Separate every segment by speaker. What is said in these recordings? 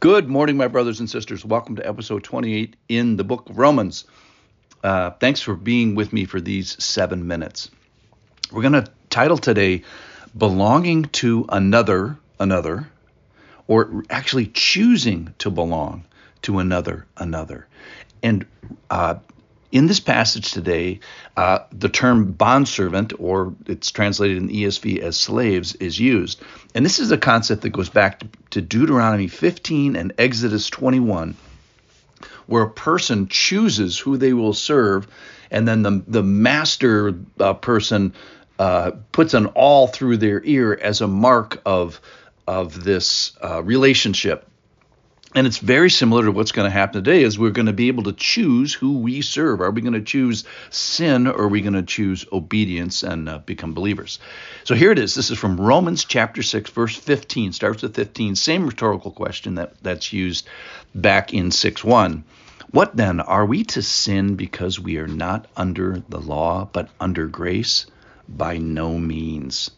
Speaker 1: Good morning, my brothers and sisters. Welcome to episode 28 in the book of Romans. Uh, thanks for being with me for these seven minutes. We're going to title today Belonging to Another, Another, or actually choosing to belong to another, another. And uh, in this passage today, uh, the term bondservant, or it's translated in the ESV as slaves, is used. And this is a concept that goes back to, Deuteronomy 15 and Exodus 21, where a person chooses who they will serve, and then the, the master uh, person uh, puts an awl through their ear as a mark of, of this uh, relationship and it's very similar to what's going to happen today is we're going to be able to choose who we serve. Are we going to choose sin or are we going to choose obedience and uh, become believers? So here it is. This is from Romans chapter 6 verse 15. Starts with 15. Same rhetorical question that that's used back in 6:1. What then are we to sin because we are not under the law but under grace? By no means.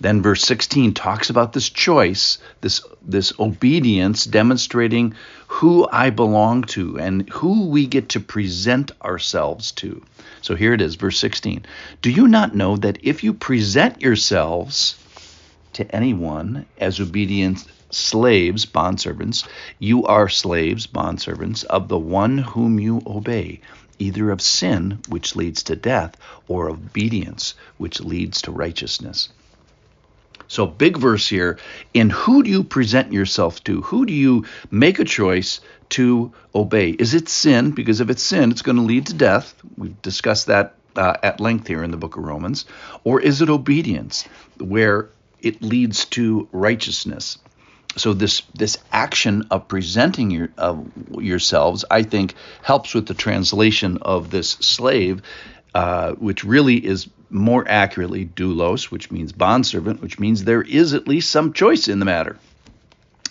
Speaker 1: Then verse 16 talks about this choice, this this obedience demonstrating who I belong to and who we get to present ourselves to. So here it is, verse 16. Do you not know that if you present yourselves to anyone as obedient slaves, bondservants, you are slaves, bondservants of the one whom you obey, either of sin, which leads to death, or obedience, which leads to righteousness. So, big verse here. In who do you present yourself to? Who do you make a choice to obey? Is it sin? Because if it's sin, it's going to lead to death. We've discussed that uh, at length here in the book of Romans. Or is it obedience, where it leads to righteousness? So this this action of presenting your, of yourselves, I think, helps with the translation of this slave, uh, which really is more accurately, doulos, which means bondservant, which means there is at least some choice in the matter.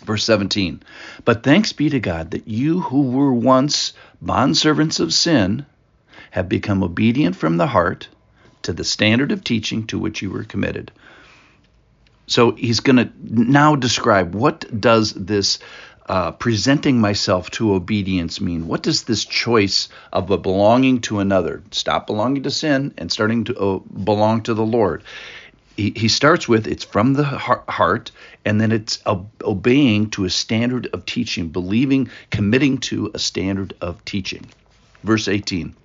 Speaker 1: Verse 17, but thanks be to God that you who were once bondservants of sin have become obedient from the heart to the standard of teaching to which you were committed. So he's going to now describe what does this uh, presenting myself to obedience mean? What does this choice of a belonging to another, stop belonging to sin and starting to uh, belong to the Lord? He, he starts with it's from the heart, and then it's obeying to a standard of teaching, believing, committing to a standard of teaching. Verse 18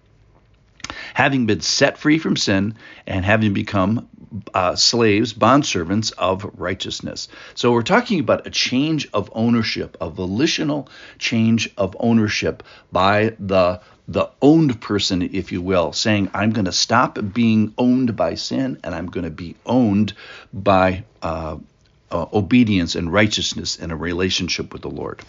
Speaker 1: having been set free from sin and having become uh, slaves, bondservants of righteousness. So we're talking about a change of ownership, a volitional change of ownership by the the owned person, if you will, saying, I'm going to stop being owned by sin and I'm going to be owned by uh, uh, obedience and righteousness in a relationship with the Lord.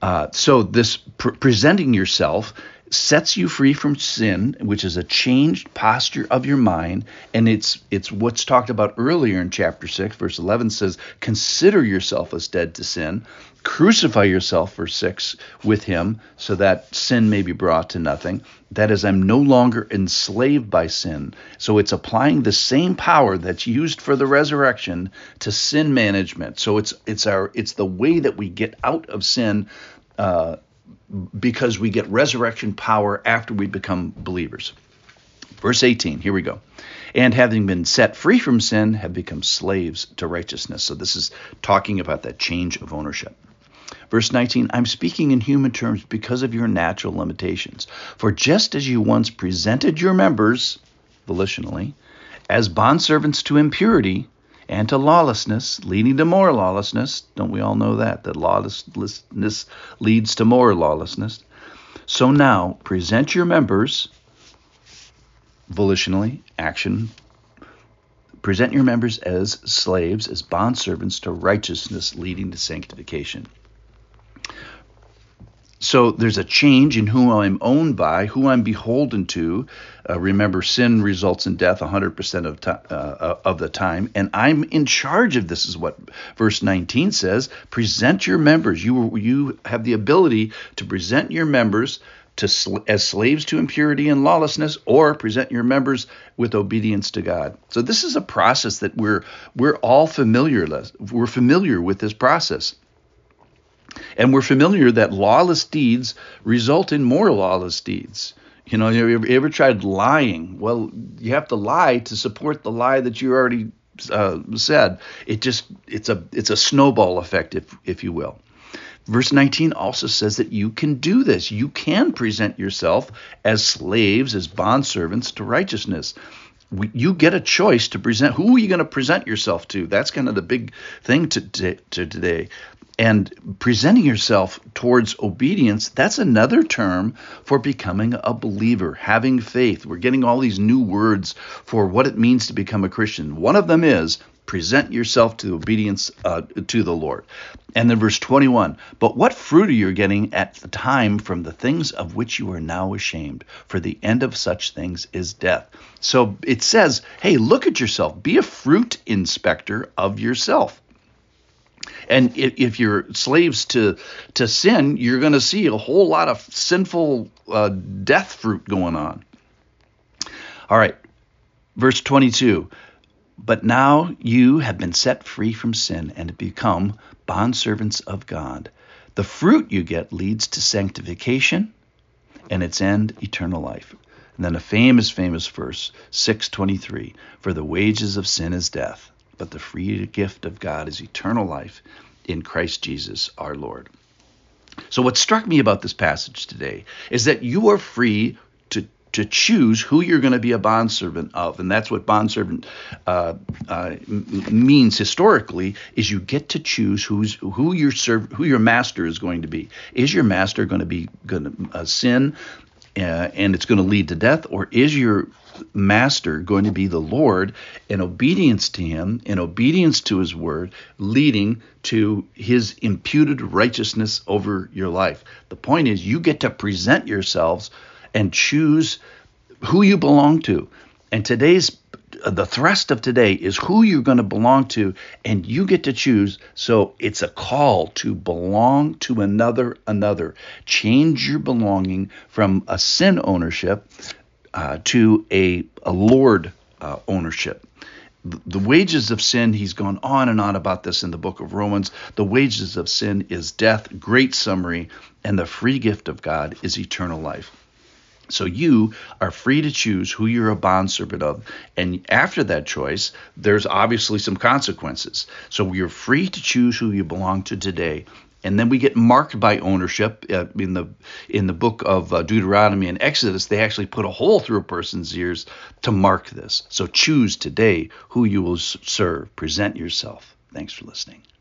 Speaker 1: Uh, so, this pr- presenting yourself sets you free from sin, which is a changed posture of your mind, and it's it's what's talked about earlier in chapter 6 verse 11 says, "Consider yourself as dead to sin, crucify yourself verse 6 with him so that sin may be brought to nothing." That is I'm no longer enslaved by sin. So it's applying the same power that's used for the resurrection to sin management. So it's it's our it's the way that we get out of sin uh, because we get resurrection power after we become believers. Verse 18, here we go. And having been set free from sin, have become slaves to righteousness. So this is talking about that change of ownership. Verse 19, I'm speaking in human terms because of your natural limitations. For just as you once presented your members, volitionally, as bondservants to impurity, and to lawlessness, leading to more lawlessness. Don't we all know that? That lawlessness leads to more lawlessness. So now, present your members volitionally, action. Present your members as slaves, as bondservants to righteousness, leading to sanctification. So there's a change in who I'm owned by, who I'm beholden to. Uh, remember, sin results in death 100% of, to, uh, of the time, and I'm in charge of this. Is what verse 19 says. Present your members. You you have the ability to present your members to sl- as slaves to impurity and lawlessness, or present your members with obedience to God. So this is a process that we're we're all familiar. We're familiar with this process. And we're familiar that lawless deeds result in more lawless deeds. You know, you ever, ever tried lying? Well, you have to lie to support the lie that you already uh, said. It just it's a it's a snowball effect, if if you will. Verse 19 also says that you can do this. You can present yourself as slaves, as bondservants to righteousness. You get a choice to present. Who are you going to present yourself to? That's kind of the big thing to, to, to today and presenting yourself towards obedience that's another term for becoming a believer having faith. We're getting all these new words for what it means to become a christian. One of them is present yourself to obedience uh, to the lord. And then verse 21 but what fruit are you getting at the time from the things of which you are now ashamed? For the end of such things is death. So it says hey look at yourself. Be a fruit inspector of yourself and if, you're slaves to to sin, you're going to see a whole lot of sinful uh, death fruit going on. All right, verse 22. But now you have been set free from sin and become bondservants of God. The fruit you get leads to sanctification and its end eternal life. And then a famous, famous verse, 623 For the wages of sin is death, but the free gift of God is eternal life in Christ Jesus our Lord. So, what struck me about this passage today is that you are free to, to choose who you're going to be a bondservant of. And that's what bondservant uh, uh, means historically is you get to choose who's, who, your serv- who your master is going to be. Is your master going to be going to uh, sin uh, and it's going to lead to death, or is your master going to be the Lord in obedience to him, in obedience to his word, leading to his imputed righteousness over your life. The point is, you get to present yourselves and choose who you belong to. And today's the thrust of today is who you're going to belong to, and you get to choose. So it's a call to belong to another, another. Change your belonging from a sin ownership uh, to a, a Lord uh, ownership. The, the wages of sin, he's gone on and on about this in the book of Romans. The wages of sin is death, great summary, and the free gift of God is eternal life. So you are free to choose who you're a bondservant of. And after that choice, there's obviously some consequences. So you're free to choose who you belong to today and then we get marked by ownership uh, in the in the book of uh, Deuteronomy and Exodus. They actually put a hole through a person's ears to mark this. So choose today who you will serve. Present yourself. Thanks for listening.